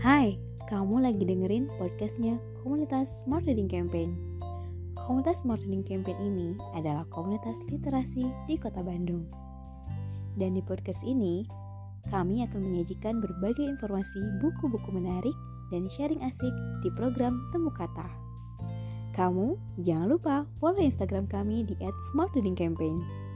Hai, kamu lagi dengerin podcastnya Komunitas Smart Reading Campaign. Komunitas Smart Reading Campaign ini adalah komunitas literasi di kota Bandung. Dan di podcast ini, kami akan menyajikan berbagai informasi buku-buku menarik dan sharing asik di program Temu Kata. Kamu jangan lupa follow Instagram kami di @smartreadingcampaign.